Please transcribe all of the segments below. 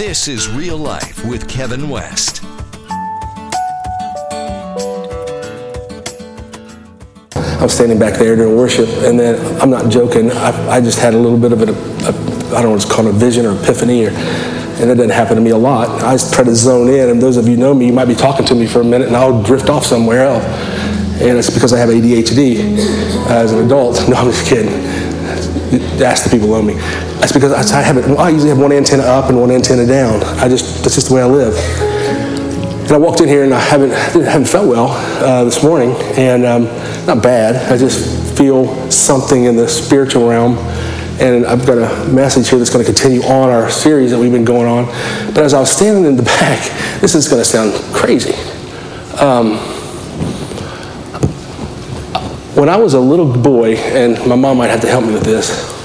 This is Real Life with Kevin West. I'm standing back there during worship, and then I'm not joking. I, I just had a little bit of a, a I don't know what it's called, a vision or epiphany, or, and that doesn't happen to me a lot. I just try to zone in, and those of you know me, you might be talking to me for a minute, and I'll drift off somewhere else. And it's because I have ADHD as an adult. No, I'm just kidding. Ask the people know me. That's because I have it. I usually have one antenna up and one antenna down. I just that's just the way I live. And I walked in here and I haven't haven't felt well uh, this morning, and um, not bad. I just feel something in the spiritual realm, and I've got a message here that's going to continue on our series that we've been going on. But as I was standing in the back, this is going to sound crazy. Um, when I was a little boy, and my mom might have to help me with this,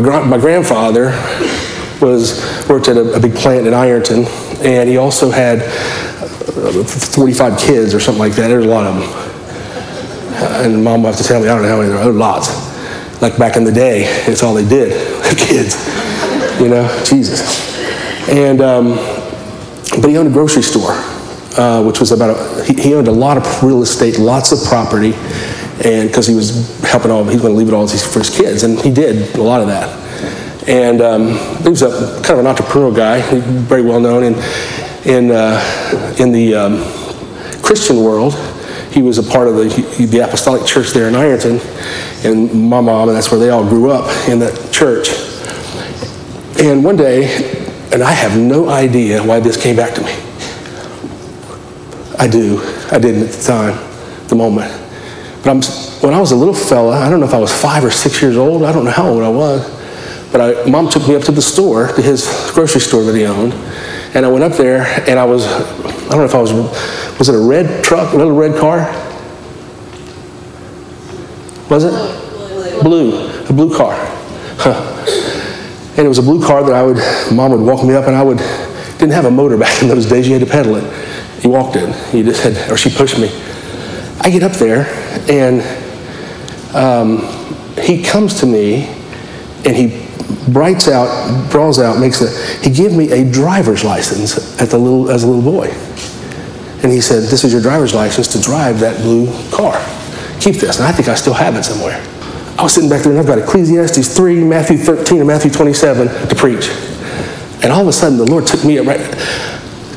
my, my grandfather was worked at a, a, big plant in Ironton, and he also had uh, 45 kids or something like that. There's a lot of them. And mom will have to tell me, I don't know how many there are, lots. Like back in the day, it's all they did, kids. You know, Jesus. And, um, but he owned a grocery store, uh, which was about, a, he, he owned a lot of real estate, lots of property and because he was helping all, he was going to leave it all for his kids, and he did a lot of that. And um, he was a kind of an entrepreneurial guy, very well known in in uh, in the um, Christian world. He was a part of the the Apostolic Church there in Ironton, and my mom, and that's where they all grew up in that church. And one day, and I have no idea why this came back to me. I do. I didn't at the time, the moment. But I'm, when I was a little fella, I don't know if I was five or six years old, I don't know how old I was, but I, mom took me up to the store, to his grocery store that he owned, and I went up there and I was, I don't know if I was, was it a red truck, a little red car? Was it? Blue, a blue car. Huh. And it was a blue car that I would, mom would walk me up and I would, didn't have a motor back in those days, you had to pedal it. You walked it, you just had, or she pushed me. I get up there, and um, he comes to me, and he writes out, draws out, makes a. He gave me a driver's license at the little as a little boy, and he said, "This is your driver's license to drive that blue car. Keep this." And I think I still have it somewhere. I was sitting back there, and I've got Ecclesiastes three, Matthew thirteen, and Matthew twenty-seven to preach, and all of a sudden the Lord took me up right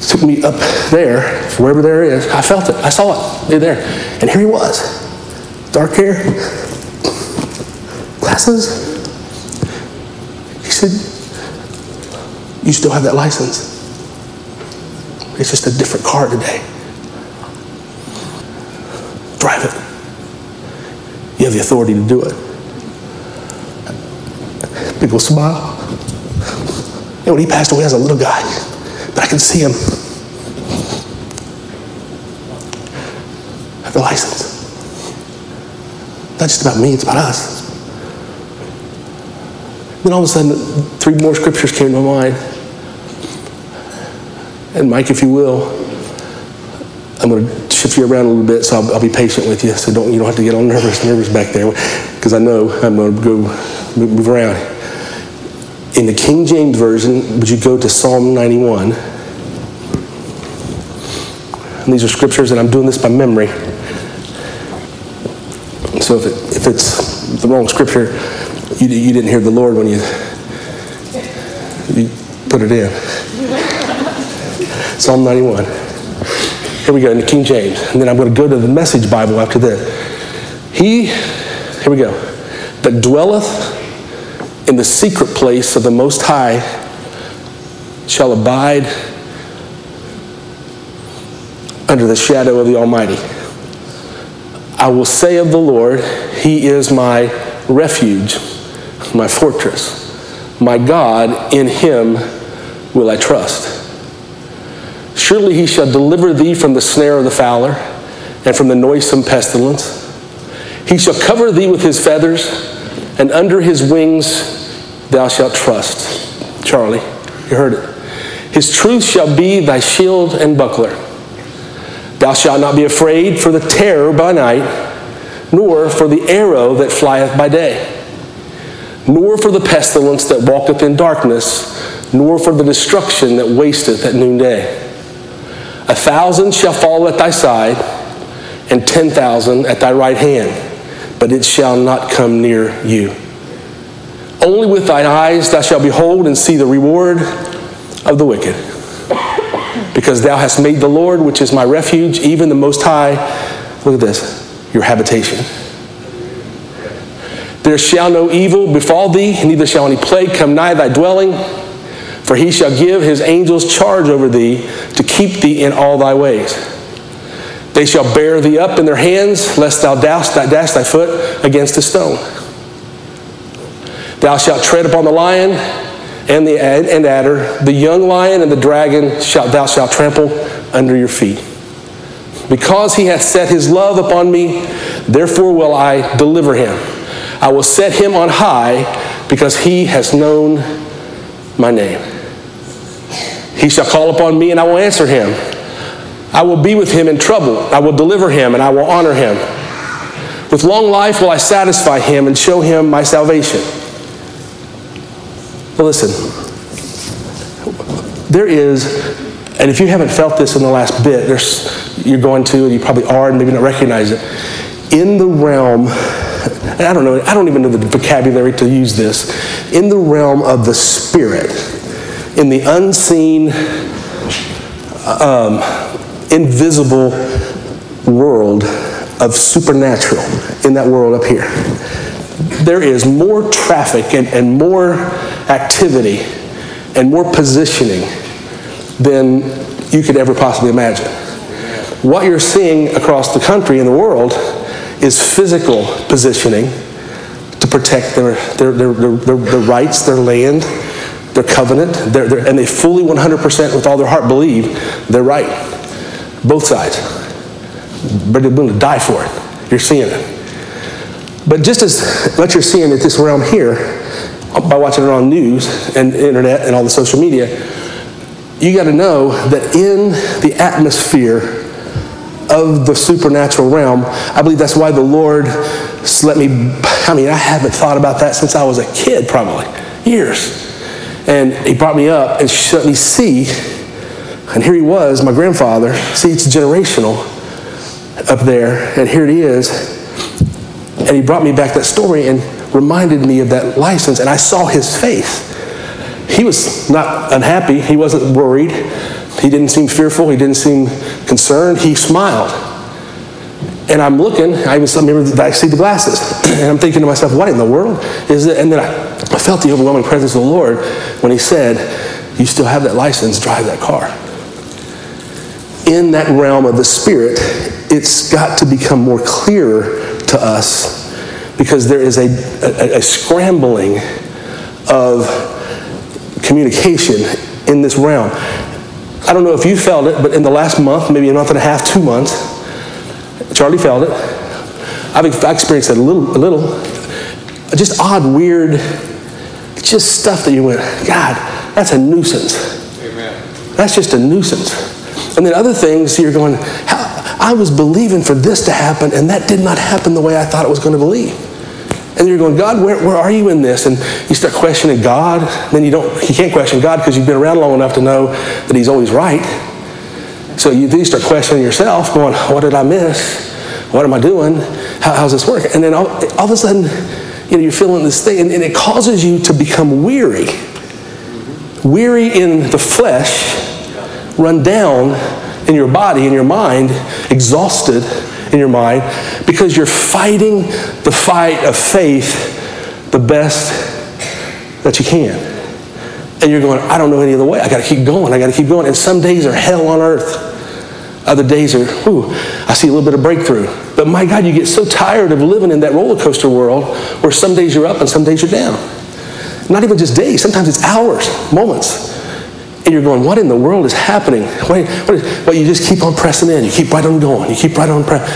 took me up there, wherever there is. I felt it. I saw it. there. And here he was. Dark hair, glasses. He said, You still have that license. It's just a different car today. Drive it. You have the authority to do it. People smile. And when he passed away as a little guy, but I can see him. License. Not just about me, it's about us. Then all of a sudden, three more scriptures came to my mind. And Mike, if you will, I'm going to shift you around a little bit, so I'll, I'll, be patient with you. So don't you don't have to get all nervous, nervous back there, because I know I'm going to go move around in the King James Version, would you go to Psalm 91? And these are scriptures, and I'm doing this by memory. So if, it, if it's the wrong scripture, you, you didn't hear the Lord when you, you put it in. Psalm 91. Here we go in the King James. And then I'm going to go to the Message Bible after this. He, here we go, that dwelleth in the secret place of the Most High shall abide under the shadow of the Almighty. I will say of the Lord, He is my refuge, my fortress, my God, in Him will I trust. Surely He shall deliver thee from the snare of the fowler and from the noisome pestilence. He shall cover thee with His feathers, and under His wings thou shalt trust. Charlie, you heard it. His truth shall be thy shield and buckler. Thou shalt not be afraid for the terror by night, nor for the arrow that flieth by day, nor for the pestilence that walketh in darkness, nor for the destruction that wasteth at noonday. A thousand shall fall at thy side, and ten thousand at thy right hand, but it shall not come near you. Only with thine eyes thou shalt behold and see the reward of the wicked. Because thou hast made the Lord, which is my refuge, even the Most High, look at this, your habitation. There shall no evil befall thee, neither shall any plague come nigh thy dwelling. For he shall give his angels charge over thee to keep thee in all thy ways. They shall bear thee up in their hands, lest thou dash, thy foot against a stone. Thou shalt tread upon the lion and the and adder, the young lion and the dragon shalt thou shalt trample under your feet. Because he hath set his love upon me, therefore will I deliver him. I will set him on high, because he has known my name. He shall call upon me, and I will answer him. I will be with him in trouble. I will deliver him, and I will honor him. With long life will I satisfy him and show him my salvation. But listen, there is, and if you haven't felt this in the last bit, there's, you're going to, and you probably are, and maybe not recognize it. In the realm, I don't know, I don't even know the vocabulary to use this, in the realm of the spirit, in the unseen, um, invisible world of supernatural, in that world up here, there is more traffic and, and more activity and more positioning than you could ever possibly imagine. What you're seeing across the country and the world is physical positioning to protect their, their, their, their, their rights, their land, their covenant, their, their, and they fully 100% with all their heart believe they're right. Both sides. But they're willing to die for it. You're seeing it. But just as what you're seeing at this realm here, by watching it on news and internet and all the social media, you got to know that in the atmosphere of the supernatural realm, I believe that's why the Lord let me. I mean, I haven't thought about that since I was a kid, probably years. And He brought me up and let me see. And here He was, my grandfather. See, it's generational up there, and here it is. And He brought me back that story and reminded me of that license, and I saw His face. He was not unhappy. He wasn't worried. He didn't seem fearful. He didn't seem concerned. He smiled. And I'm looking, I even remember I see the glasses. And I'm thinking to myself, what in the world is it? And then I felt the overwhelming presence of the Lord when he said, You still have that license, drive that car. In that realm of the Spirit, it's got to become more clear to us because there is a, a, a scrambling of communication in this realm. I don't know if you felt it, but in the last month, maybe a month and a half, two months, Charlie felt it. I've experienced it a little, a little. Just odd, weird, just stuff that you went, God, that's a nuisance. Amen. That's just a nuisance. And then other things you're going, I was believing for this to happen, and that did not happen the way I thought it was going to believe. And you're going, God, where, where are you in this? And you start questioning God. Then you don't, you can't question God because you've been around long enough to know that He's always right. So you you start questioning yourself, going, what did I miss? What am I doing? How, how's this working? And then all, all of a sudden, you know, you're feeling this thing, and, and it causes you to become weary. Weary in the flesh, run down in your body, in your mind, exhausted in your mind because you're fighting the fight of faith the best that you can. And you're going, I don't know any other way. I got to keep going. I got to keep going. And some days are hell on earth. Other days are, ooh, I see a little bit of breakthrough. But my God, you get so tired of living in that roller coaster world where some days you're up and some days you're down. Not even just days, sometimes it's hours, moments. And you're going, what in the world is happening? What, what is, well, you just keep on pressing in. You keep right on going. You keep right on pressing.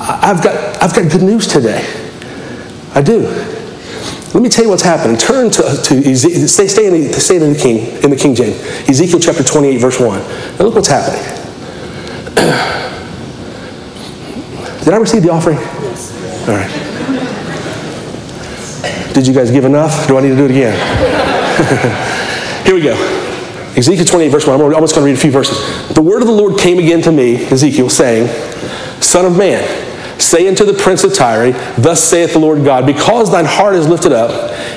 I've got, I've got good news today. I do. Let me tell you what's happening. Turn to, to Ezekiel, stay, stay, in the, stay in the King, in the King James. Ezekiel chapter 28, verse 1. Now look what's happening. Did I receive the offering? Yes. All right. Did you guys give enough? Do I need to do it again? Here we go. Ezekiel 28, verse 1. I'm almost going to read a few verses. The word of the Lord came again to me, Ezekiel, saying, Son of man, say unto the prince of Tyre, Thus saith the Lord God, because thine heart is lifted up,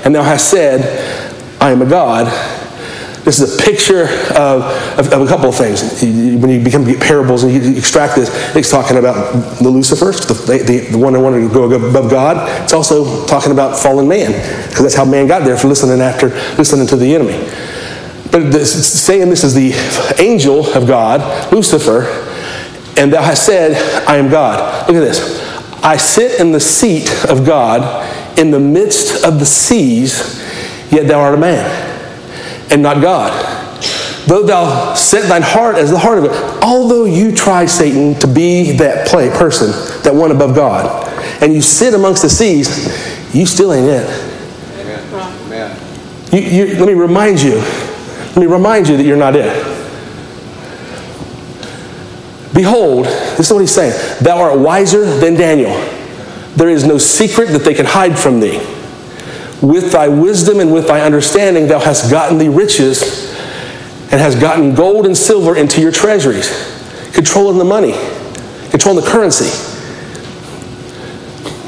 and thou hast said, I am a God, this is a picture of, of, of, a couple of things. When you become parables and you extract this, it's talking about the Lucifer, the, the, the one that wanted to go above God. It's also talking about fallen man, because that's how man got there for listening after listening to the enemy. But this, saying this is the angel of God, Lucifer, and thou hast said, I am God. Look at this. I sit in the seat of God in the midst of the seas, yet thou art a man and not God. Though thou set thine heart as the heart of it, although you try, Satan, to be that play, person, that one above God, and you sit amongst the seas, you still ain't it. Amen. You, you, let me remind you, let me remind you that you're not it. Behold, this is what he's saying Thou art wiser than Daniel. There is no secret that they can hide from thee. With thy wisdom and with thy understanding, thou hast gotten the riches and hast gotten gold and silver into your treasuries, controlling the money, controlling the currency.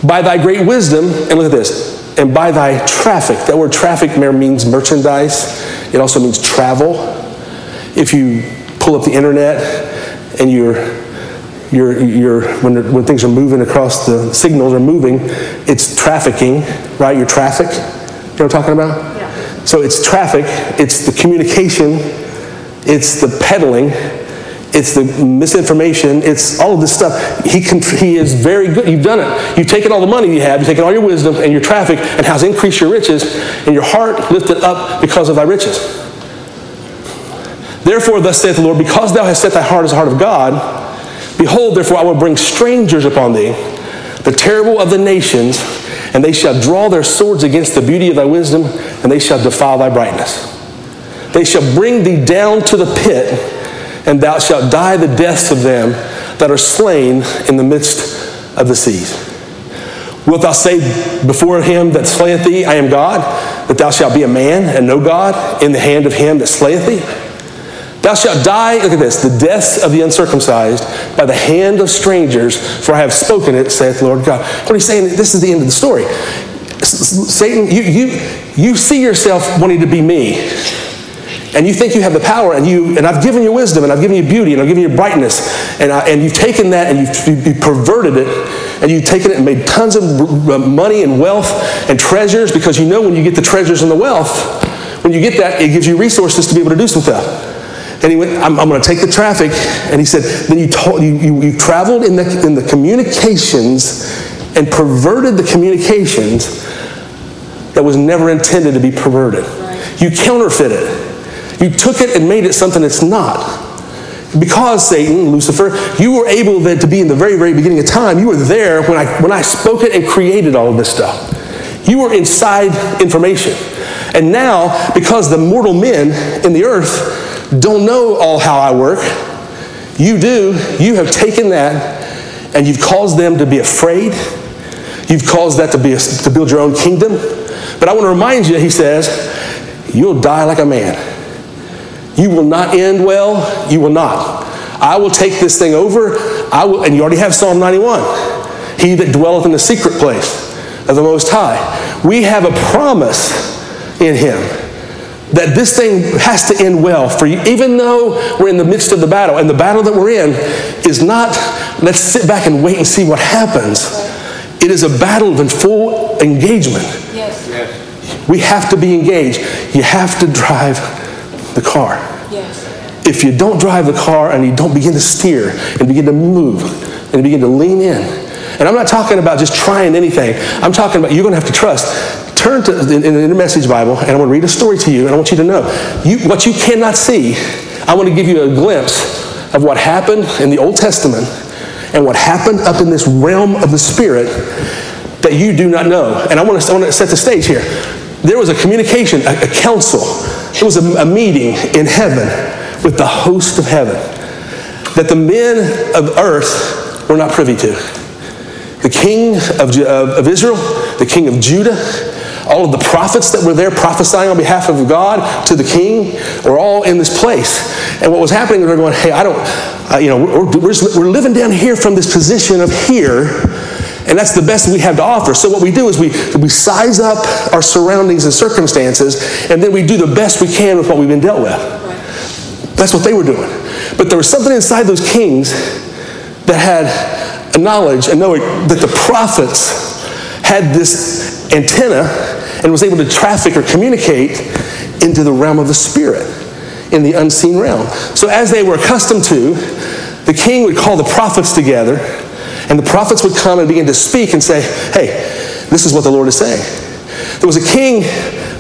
By thy great wisdom, and look at this, and by thy traffic. That word traffic means merchandise, it also means travel. If you pull up the internet and you're you're, you're, when, when things are moving across the signals are moving, it's trafficking, right? Your traffic. You know what I'm talking about? Yeah. So it's traffic, it's the communication, it's the peddling, it's the misinformation, it's all of this stuff. He, can, he is very good. You've done it. You've taken all the money you have, you've taken all your wisdom and your traffic, and has increased your riches, and your heart lifted up because of thy riches. Therefore, thus saith the Lord, because thou hast set thy heart as the heart of God, Behold, therefore, I will bring strangers upon thee, the terrible of the nations, and they shall draw their swords against the beauty of thy wisdom, and they shall defile thy brightness. They shall bring thee down to the pit, and thou shalt die the deaths of them that are slain in the midst of the seas. Wilt thou say before him that slayeth thee, I am God, that thou shalt be a man and no God in the hand of him that slayeth thee? Thou shalt die, look at this, the deaths of the uncircumcised by the hand of strangers, for I have spoken it, saith Lord God. What he's saying, this is the end of the story. Satan, you, you, you see yourself wanting to be me. And you think you have the power, and, you, and I've given you wisdom, and I've given you beauty, and I've given you brightness, and, I, and you've taken that and you've, you've perverted it, and you've taken it and made tons of money and wealth and treasures because you know when you get the treasures and the wealth, when you get that, it gives you resources to be able to do some stuff. And he went, I'm, I'm going to take the traffic. And he said, then you, told, you, you, you traveled in the, in the communications and perverted the communications that was never intended to be perverted. You counterfeited. You took it and made it something it's not. Because Satan, Lucifer, you were able then to be in the very, very beginning of time. You were there when I, when I spoke it and created all of this stuff. You were inside information. And now, because the mortal men in the earth don't know all how I work. You do. You have taken that and you've caused them to be afraid. You've caused that to, be a, to build your own kingdom. But I want to remind you, he says, you'll die like a man. You will not end well. You will not. I will take this thing over. I will, and you already have Psalm 91. He that dwelleth in the secret place of the Most High. We have a promise in him that this thing has to end well for you, even though we're in the midst of the battle. And the battle that we're in is not, let's sit back and wait and see what happens. It is a battle of full engagement. Yes. yes. We have to be engaged. You have to drive the car. Yes. If you don't drive the car and you don't begin to steer and begin to move and begin to lean in, and I'm not talking about just trying anything. I'm talking about you're going to have to trust turn to in, in the Message Bible, and I want to read a story to you, and I want you to know you, what you cannot see. I want to give you a glimpse of what happened in the Old Testament and what happened up in this realm of the Spirit that you do not know. And I want to, I want to set the stage here. There was a communication, a, a council. It was a, a meeting in heaven with the host of heaven that the men of earth were not privy to. The king of, of, Israel, the king of Judah, all of the prophets that were there prophesying on behalf of God to the king were all in this place. And what was happening, they're going, hey, I don't, uh, you know, we're, we're, we're living down here from this position of here, and that's the best we have to offer. So what we do is we, we size up our surroundings and circumstances, and then we do the best we can with what we've been dealt with. That's what they were doing. But there was something inside those kings that had a knowledge and knowing that the prophets had this antenna and was able to traffic or communicate into the realm of the spirit in the unseen realm. So as they were accustomed to, the king would call the prophets together, and the prophets would come and begin to speak and say, Hey, this is what the Lord is saying. There was a king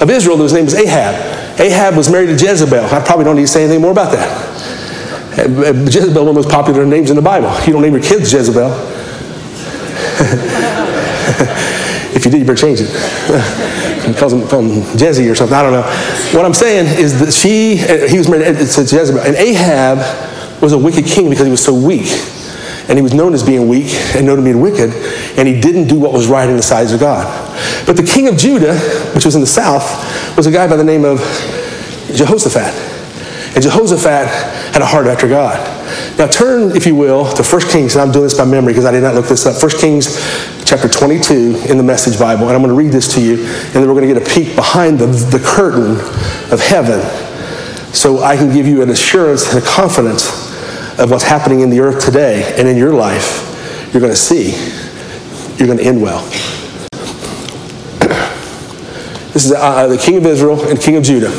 of Israel whose name was Ahab. Ahab was married to Jezebel. I probably don't need to say anything more about that. Eh, Jezebel, one of the most popular names in the Bible. You don't name your kids Jezebel. if you did, you better change it. Call call them Jezzy or something. I don't know. What I'm saying is that she, eh, he was married to Jezebel. And Ahab was a wicked king because he was so weak. And he was known as being weak and known to being wicked. And he didn't do what was right in the sight of God. But the king of Judah, which was in the south, was a guy by the name of Jehoshaphat. And Jehoshaphat had a heart after God. Now turn, if you will, to 1 Kings, and I'm doing this by memory because I did not look this up. 1 Kings chapter 22 in the Message Bible, and I'm going to read this to you, and then we're going to get a peek behind the, the curtain of heaven so I can give you an assurance and a confidence of what's happening in the earth today and in your life. You're going to see. You're going to end well. This is uh, the king of Israel and king of Judah.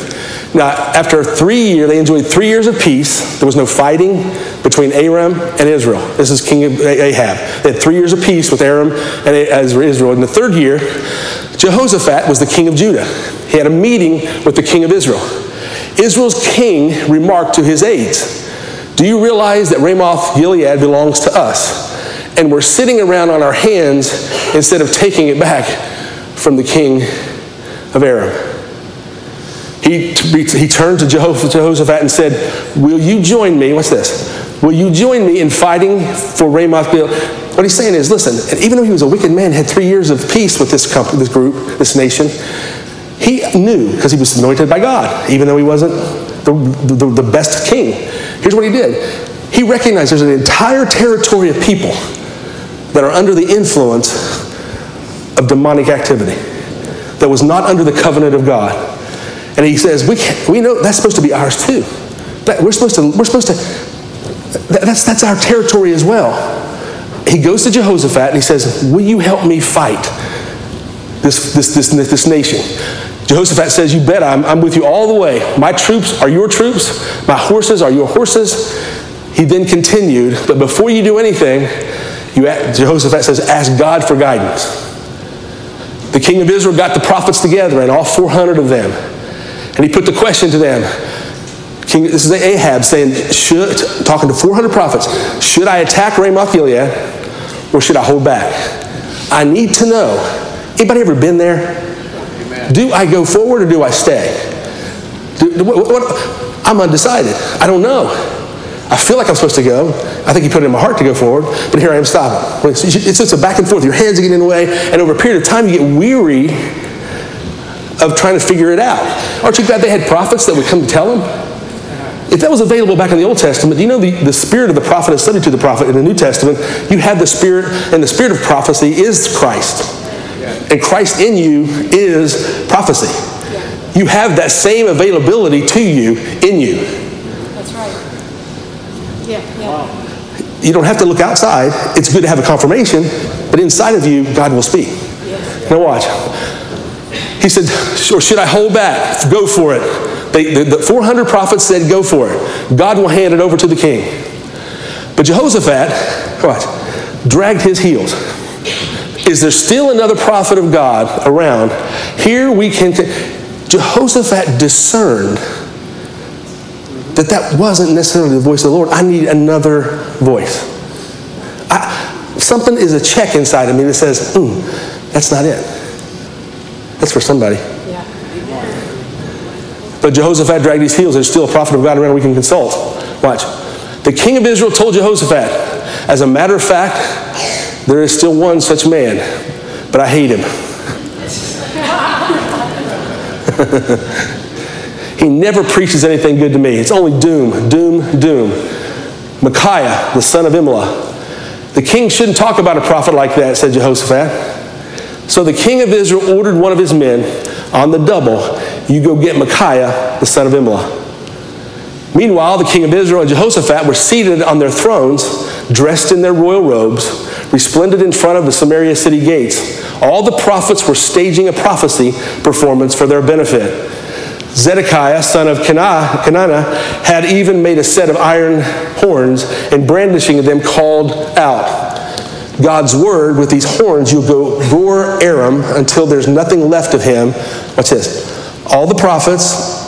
Now, after three years, they enjoyed three years of peace. There was no fighting between Aram and Israel. This is King Ahab. They had three years of peace with Aram and Israel. In the third year, Jehoshaphat was the king of Judah. He had a meeting with the king of Israel. Israel's king remarked to his aides, Do you realize that Ramoth Gilead belongs to us? And we're sitting around on our hands instead of taking it back from the king of Aram. He, he turned to Jehoshaphat and said, Will you join me? What's this? Will you join me in fighting for Ramoth Gilead? What he's saying is, listen, even though he was a wicked man, had three years of peace with this company, this group, this nation, he knew because he was anointed by God, even though he wasn't the, the, the best king. Here's what he did. He recognized there's an entire territory of people that are under the influence of demonic activity that was not under the covenant of God. And he says, we, we know that's supposed to be ours too. That, we're supposed to, we're supposed to, that, that's, that's our territory as well. He goes to Jehoshaphat and he says, will you help me fight this, this, this, this nation? Jehoshaphat says, you bet I'm, I'm with you all the way. My troops are your troops. My horses are your horses. He then continued, but before you do anything, you, Jehoshaphat says, ask God for guidance. The king of Israel got the prophets together and all 400 of them and he put the question to them. King, this is Ahab saying, should, talking to 400 prophets, should I attack Ramoth Gilead or should I hold back? I need to know. Anybody ever been there? Do I go forward or do I stay? Do, what, what, I'm undecided. I don't know. I feel like I'm supposed to go. I think he put it in my heart to go forward, but here I am stopping. It's just a back and forth. Your hands are getting in the way, and over a period of time, you get weary of trying to figure it out. Aren't you glad they had prophets that would come to tell them? If that was available back in the Old Testament, you know the, the spirit of the prophet is subject to the prophet in the New Testament. You have the spirit, and the spirit of prophecy is Christ. And Christ in you is prophecy. You have that same availability to you in you. That's right. Yeah, yeah. You don't have to look outside. It's good to have a confirmation, but inside of you, God will speak. Now watch. He said, Sure, should I hold back? Go for it. They, the, the 400 prophets said, Go for it. God will hand it over to the king. But Jehoshaphat, what? Dragged his heels. Is there still another prophet of God around? Here we can. Jehoshaphat discerned that that wasn't necessarily the voice of the Lord. I need another voice. I, something is a check inside of me that says, mm, that's not it. That's for somebody. Yeah. But Jehoshaphat dragged his heels. There's still a prophet of God around we can consult. Watch. The king of Israel told Jehoshaphat, as a matter of fact, there is still one such man, but I hate him. he never preaches anything good to me. It's only doom, doom, doom. Micaiah, the son of Imlah. The king shouldn't talk about a prophet like that, said Jehoshaphat. So the king of Israel ordered one of his men on the double, you go get Micaiah, the son of Imlah. Meanwhile, the king of Israel and Jehoshaphat were seated on their thrones, dressed in their royal robes, resplendent in front of the Samaria city gates. All the prophets were staging a prophecy performance for their benefit. Zedekiah, son of Kenaanah, had even made a set of iron horns and brandishing them called out. God's word with these horns, you'll go roar Aram until there's nothing left of him. Watch this. All the prophets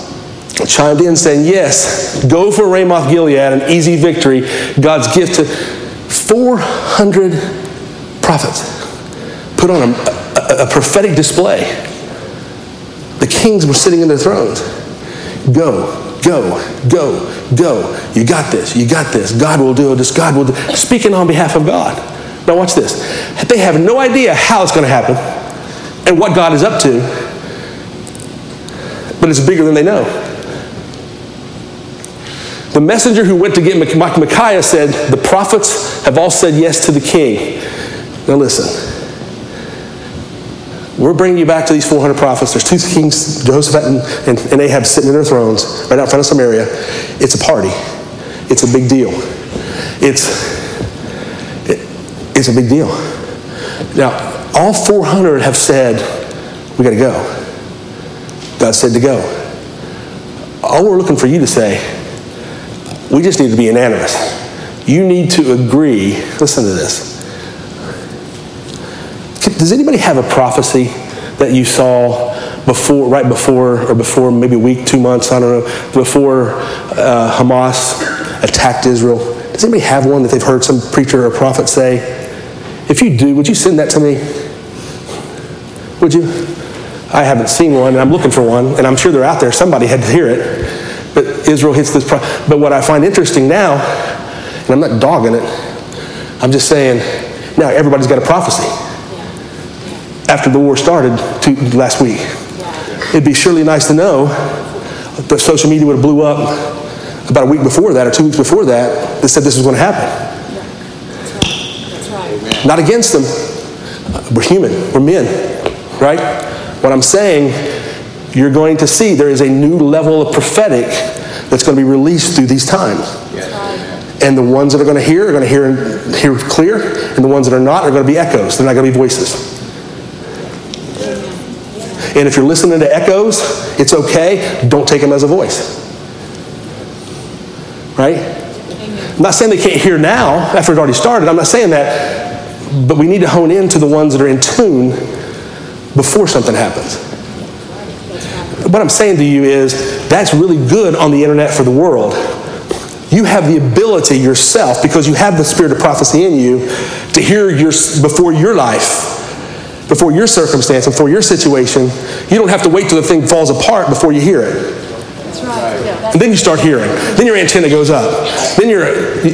chimed in saying, Yes, go for Ramoth Gilead, an easy victory. God's gift to 400 prophets put on a, a, a prophetic display. The kings were sitting in their thrones. Go, go, go, go. You got this, you got this. God will do this, God will do Speaking on behalf of God. Now, watch this. They have no idea how it's going to happen and what God is up to, but it's bigger than they know. The messenger who went to get Micaiah said, The prophets have all said yes to the king. Now, listen. We're bringing you back to these 400 prophets. There's two kings, Jehoshaphat and, and, and Ahab, sitting in their thrones right out front of Samaria. It's a party. It's a big deal. It's, it, it's a big deal. Now, all 400 have said, we got to go. God said to go. All we're looking for you to say, we just need to be unanimous. You need to agree. Listen to this. Does anybody have a prophecy that you saw before, right before, or before maybe a week, two months, I don't know, before uh, Hamas attacked Israel? Does anybody have one that they've heard some preacher or prophet say? If you do, would you send that to me? Would you? I haven't seen one, and I'm looking for one, and I'm sure they're out there. Somebody had to hear it. But Israel hits this. Pro- but what I find interesting now, and I'm not dogging it, I'm just saying, now everybody's got a prophecy after the war started two, last week. It'd be surely nice to know that social media would have blew up about a week before that or two weeks before that that said this was going to happen. Not against them. We're human. We're men. Right? What I'm saying, you're going to see there is a new level of prophetic that's going to be released through these times. And the ones that are going to hear are going to hear, hear clear, and the ones that are not are going to be echoes. They're not going to be voices. And if you're listening to echoes, it's okay. Don't take them as a voice. Right? I'm not saying they can't hear now after it already started. I'm not saying that. But we need to hone in to the ones that are in tune before something happens. What I'm saying to you is that's really good on the internet for the world. You have the ability yourself, because you have the spirit of prophecy in you, to hear your, before your life before your circumstance, before your situation. You don't have to wait till the thing falls apart before you hear it. That's right. Yeah, and then you start hearing. Then your antenna goes up. Then you're,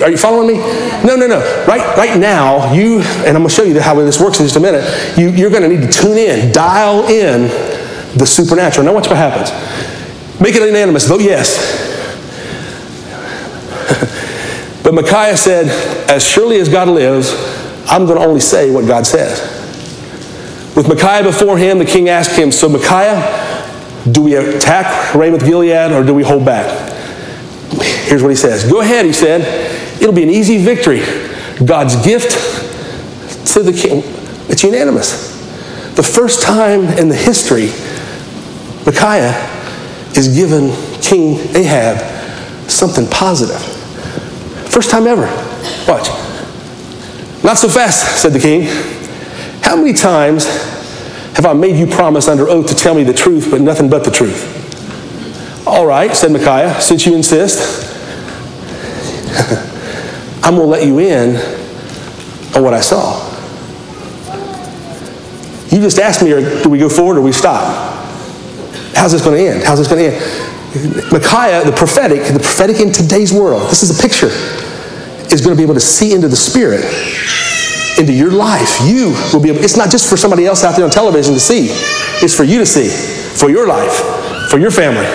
are you following me? No, no, no. Right, right now, you, and I'm going to show you how this works in just a minute, you, you're going to need to tune in, dial in the supernatural. Now watch what happens. Make it unanimous. Vote yes. but Micaiah said, as surely as God lives, I'm going to only say what God says. With Micaiah before him, the king asked him, So, Micaiah, do we attack Ramoth Gilead or do we hold back? Here's what he says Go ahead, he said. It'll be an easy victory. God's gift to the king. It's unanimous. The first time in the history, Micaiah is given King Ahab something positive. First time ever. Watch. Not so fast, said the king. How many times have I made you promise under oath to tell me the truth, but nothing but the truth? All right, said Micaiah, since you insist, I'm going to let you in on what I saw. You just asked me, do we go forward or we stop? How's this going to end? How's this going to end? Micaiah, the prophetic, the prophetic in today's world, this is a picture, is going to be able to see into the spirit into your life. You will be able, it's not just for somebody else out there on television to see, it's for you to see, for your life. for your family.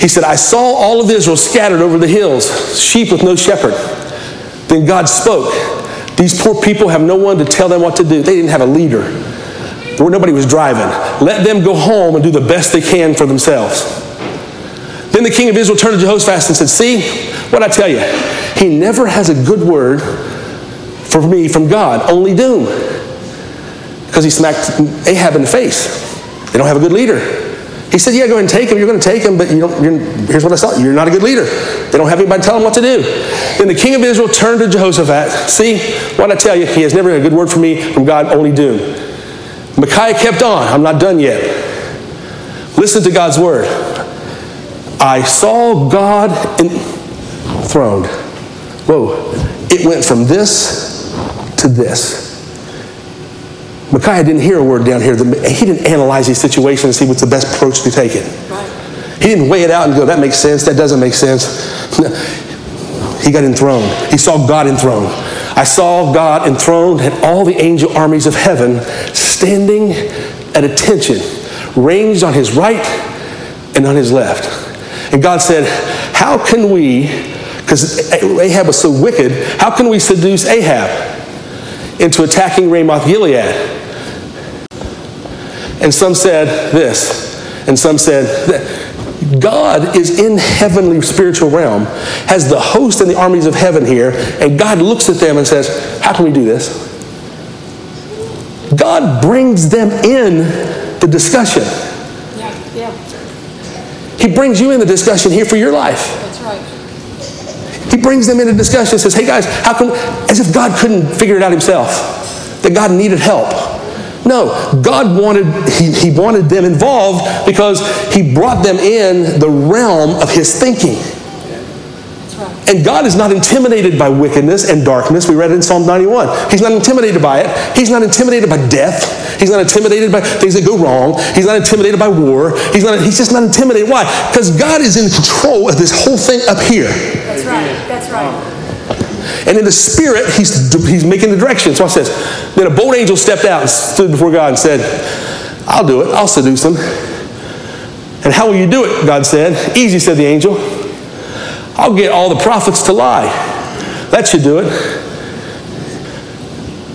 He said, I saw all of Israel scattered over the hills, sheep with no shepherd. Then God spoke. These poor people have no one to tell them what to do. They didn't have a leader. Where nobody was driving. Let them go home and do the best they can for themselves. Then the king of Israel turned to Jehoshaphat and said, See, what I tell you, he never has a good word for me from God, only doom. Because he smacked Ahab in the face. They don't have a good leader. He said, Yeah, go ahead and take him. You're going to take him, but you don't, here's what I saw. You're not a good leader. They don't have anybody to tell them what to do. Then the king of Israel turned to Jehoshaphat. See, what I tell you, he has never had a good word for me from God, only doom. Micaiah kept on. I'm not done yet. Listen to God's word. I saw God enthroned. Whoa. It went from this to this. Micaiah didn't hear a word down here. He didn't analyze these situations and see what's the best approach to take it. He didn't weigh it out and go, that makes sense, that doesn't make sense. He got enthroned. He saw God enthroned. I saw God enthroned and all the angel armies of heaven standing at attention, ranged on his right and on his left. And God said, How can we, because Ahab was so wicked, how can we seduce Ahab into attacking Ramoth Gilead? And some said this, and some said that God is in heavenly spiritual realm, has the host and the armies of heaven here, and God looks at them and says, How can we do this? God brings them in the discussion. Yeah, yeah, He brings you in the discussion here for your life. that's right. He brings them in into discussion and says, Hey guys, how come, as if God couldn't figure it out himself, that God needed help. No, God wanted, he, he wanted them involved because He brought them in the realm of His thinking. And God is not intimidated by wickedness and darkness. We read it in Psalm 91. He's not intimidated by it. He's not intimidated by death. He's not intimidated by things that go wrong. He's not intimidated by war. He's, not, he's just not intimidated. Why? Because God is in control of this whole thing up here. That's right. That's right. And in the spirit, he's, he's making the direction. So I says, then a bold angel stepped out and stood before God and said, I'll do it. I'll seduce them. And how will you do it? God said. Easy, said the angel. I'll get all the prophets to lie. That should do it.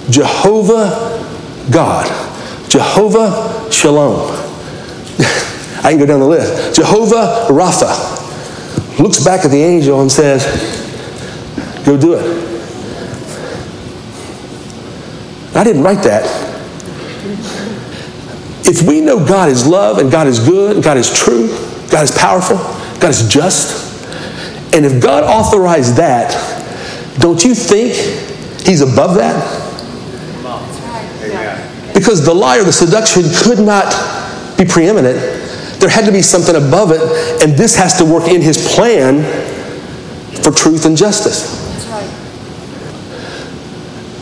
Jehovah God. Jehovah Shalom. I can go down the list. Jehovah Rapha looks back at the angel and says, Go do it. I didn't write that. If we know God is love and God is good and God is true, God is powerful, God is just, and if God authorized that, don't you think He's above that? Because the lie or the seduction could not be preeminent. There had to be something above it, and this has to work in His plan for truth and justice.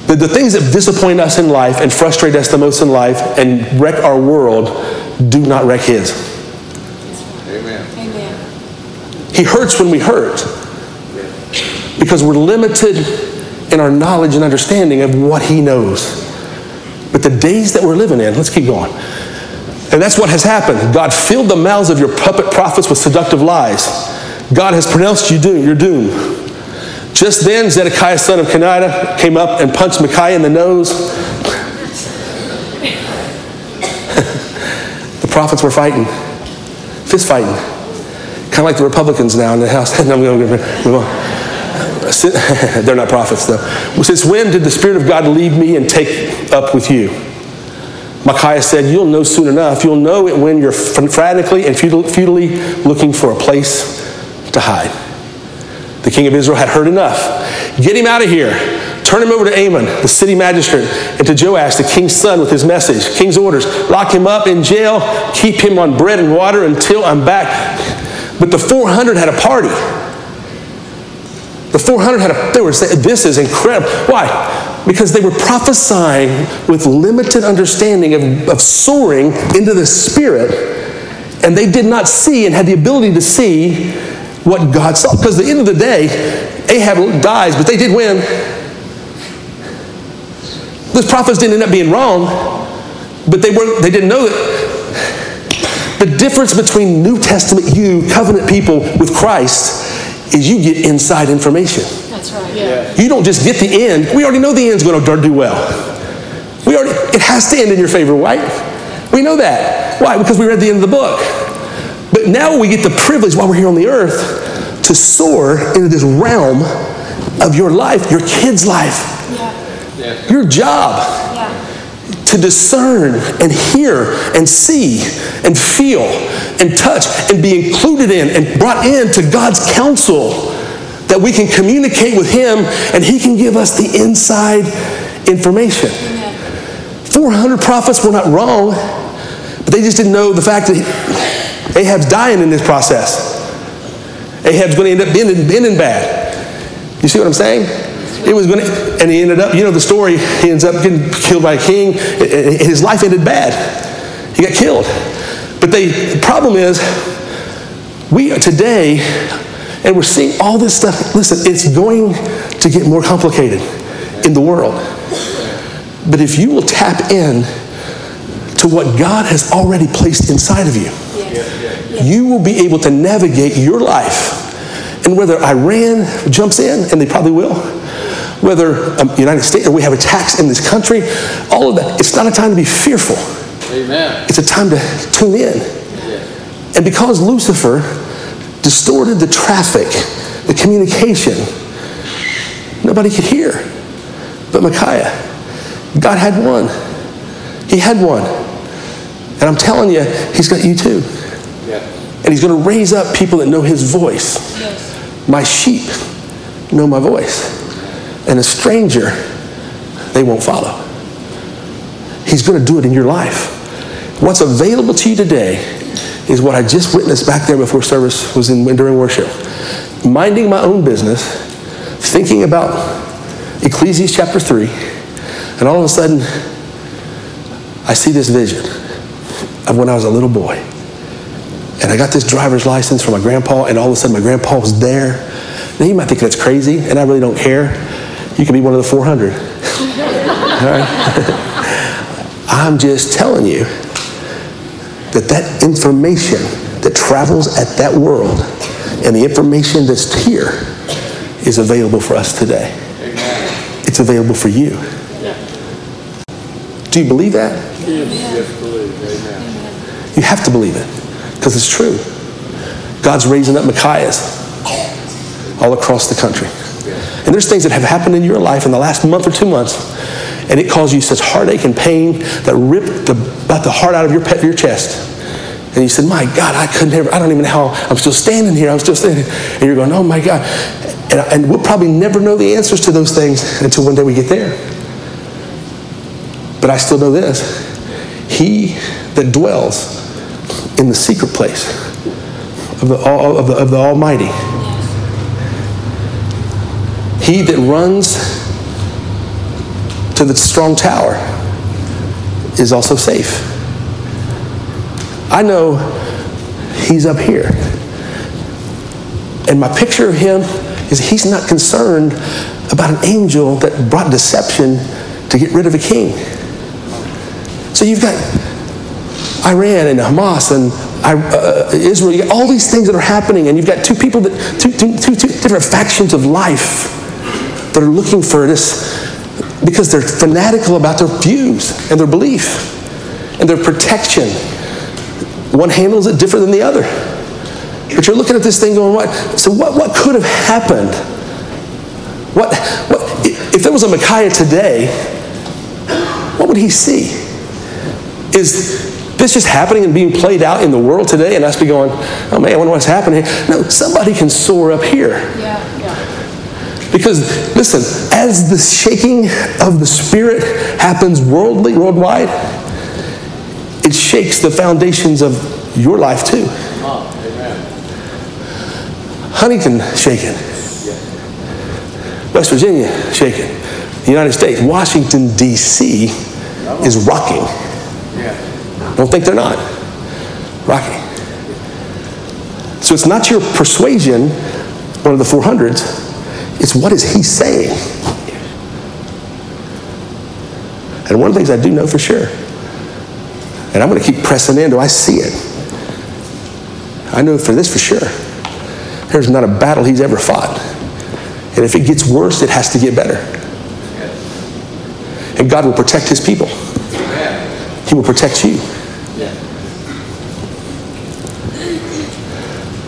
That's right. The, the things that disappoint us in life and frustrate us the most in life and wreck our world do not wreck His. Amen. He hurts when we hurt because we're limited in our knowledge and understanding of what He knows. But the days that we're living in, let's keep going. And that's what has happened. God filled the mouths of your puppet prophets with seductive lies. God has pronounced you doom, your doom. Just then, Zedekiah, son of Kenida, came up and punched Micaiah in the nose. the prophets were fighting, fist fighting. Kind of like the Republicans now in the House. No, I'm going to move on. They're not prophets, though. Since when did the Spirit of God leave me and take up with you? Micaiah said, You'll know soon enough. You'll know it when you're frantically and futilely looking for a place to hide. The king of Israel had heard enough. Get him out of here. Turn him over to Amon, the city magistrate, and to Joash, the king's son, with his message, king's orders. Lock him up in jail. Keep him on bread and water until I'm back. But the 400 had a party. The 400 had a, they were saying, this is incredible. Why? Because they were prophesying with limited understanding of, of soaring into the spirit, and they did not see and had the ability to see what God saw. Because at the end of the day, Ahab dies, but they did win. Those prophets didn't end up being wrong, but they weren't, they didn't know that The difference between New Testament you, covenant people with Christ, is you get inside information. That's right. Yeah. You don't just get the end. We already know the end's going to do well. We already, it has to end in your favor, right? We know that. Why? Because we read the end of the book. But now we get the privilege while we're here on the earth to soar into this realm of your life, your kid's life, Yeah. your job, Yeah. to discern and hear and see and feel and touch and be included in and brought into God's counsel that we can communicate with Him and He can give us the inside information. 400 prophets were not wrong, but they just didn't know the fact that Ahab's dying in this process. Ahab's going to end up being, ending bad. You see what I'm saying? It was going to, and he ended up, you know the story, he ends up getting killed by a king. and His life ended bad. He got killed. But they, the problem is, we are today, and we're seeing all this stuff. Listen, it's going to get more complicated in the world. But if you will tap in to what God has already placed inside of you, you will be able to navigate your life. And whether Iran jumps in, and they probably will, whether um, United States or we have attacks in this country, all of that, it's not a time to be fearful. Amen. It's a time to tune in. And because Lucifer distorted the traffic, the communication, nobody could hear but Micaiah. God had one. He had one. And I'm telling you, he's got you too. Yeah. And he's going to raise up people that know his voice. My sheep know my voice. And a stranger, they won't follow. He's going to do it in your life. What's available to you today is what I just witnessed back there before service was in during worship. Minding my own business, thinking about Ecclesiastes chapter 3, and all of a sudden, I see this vision of when I was a little boy. And I got this driver's license from my grandpa, and all of a sudden my grandpa was there. Now you might think that's crazy, and I really don't care. You can be one of the 400. all right? I'm just telling you that that information that travels at that world and the information that's here is available for us today. It's available for you. Do you believe that? Yes. You have to believe it because it's true. God's raising up Micaiahs all across the country. And there's things that have happened in your life in the last month or two months, and it caused you such heartache and pain that ripped the, about the heart out of your, your chest. And you said, My God, I couldn't ever, I don't even know how I'm still standing here. I'm still standing. And you're going, Oh my God. And, and we'll probably never know the answers to those things until one day we get there. But I still know this He that dwells in the secret place of the, of the, of the Almighty, he that runs to the strong tower is also safe. I know he's up here. And my picture of him is he's not concerned about an angel that brought deception to get rid of a king. So you've got Iran and Hamas and uh, Israel, you got all these things that are happening, and you've got two people that, two, two, two, two different factions of life that are looking for this because they're fanatical about their views and their belief and their protection. One handles it different than the other. But you're looking at this thing going, what? So what, what could have happened? What, what, if there was a Micaiah today, what would he see? Is this just happening and being played out in the world today and us be going, oh man, I wonder what's happening? No, somebody can soar up here. Yeah, yeah. Because, listen, as the shaking of the Spirit happens worldly, worldwide, it shakes the foundations of your life too. Huntington shaken. West Virginia shaken. The United States, Washington, D.C. is rocking. Don't think they're not. Rocking. So it's not your persuasion, one of the 400s, it's what is he saying? And one of the things I do know for sure, and I'm going to keep pressing in, do I see it? I know for this for sure. There's not a battle he's ever fought. And if it gets worse, it has to get better. And God will protect his people. He will protect you.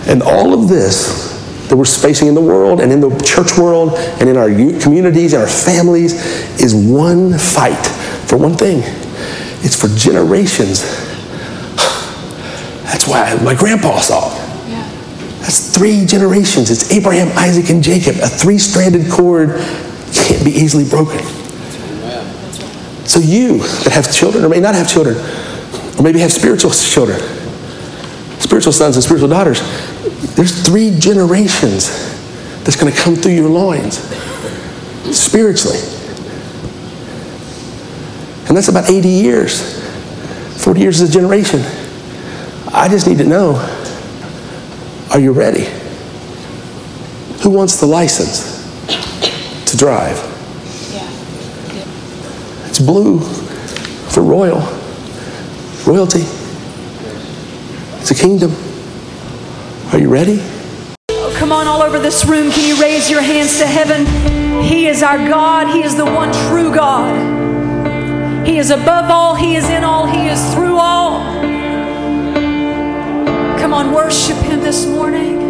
And all of this that we're facing in the world and in the church world and in our communities and our families is one fight for one thing. It's for generations. That's why my grandpa saw it. That's three generations. It's Abraham, Isaac, and Jacob. A three stranded cord can't be easily broken. So, you that have children or may not have children, or maybe have spiritual children, spiritual sons and spiritual daughters, there's three generations that's going to come through your loins spiritually. And that's about 80 years. 40 years is a generation. I just need to know are you ready? Who wants the license to drive? It's blue for royal, royalty. It's a kingdom. Are you ready? Oh, come on, all over this room. Can you raise your hands to heaven? He is our God. He is the one true God. He is above all. He is in all. He is through all. Come on, worship Him this morning.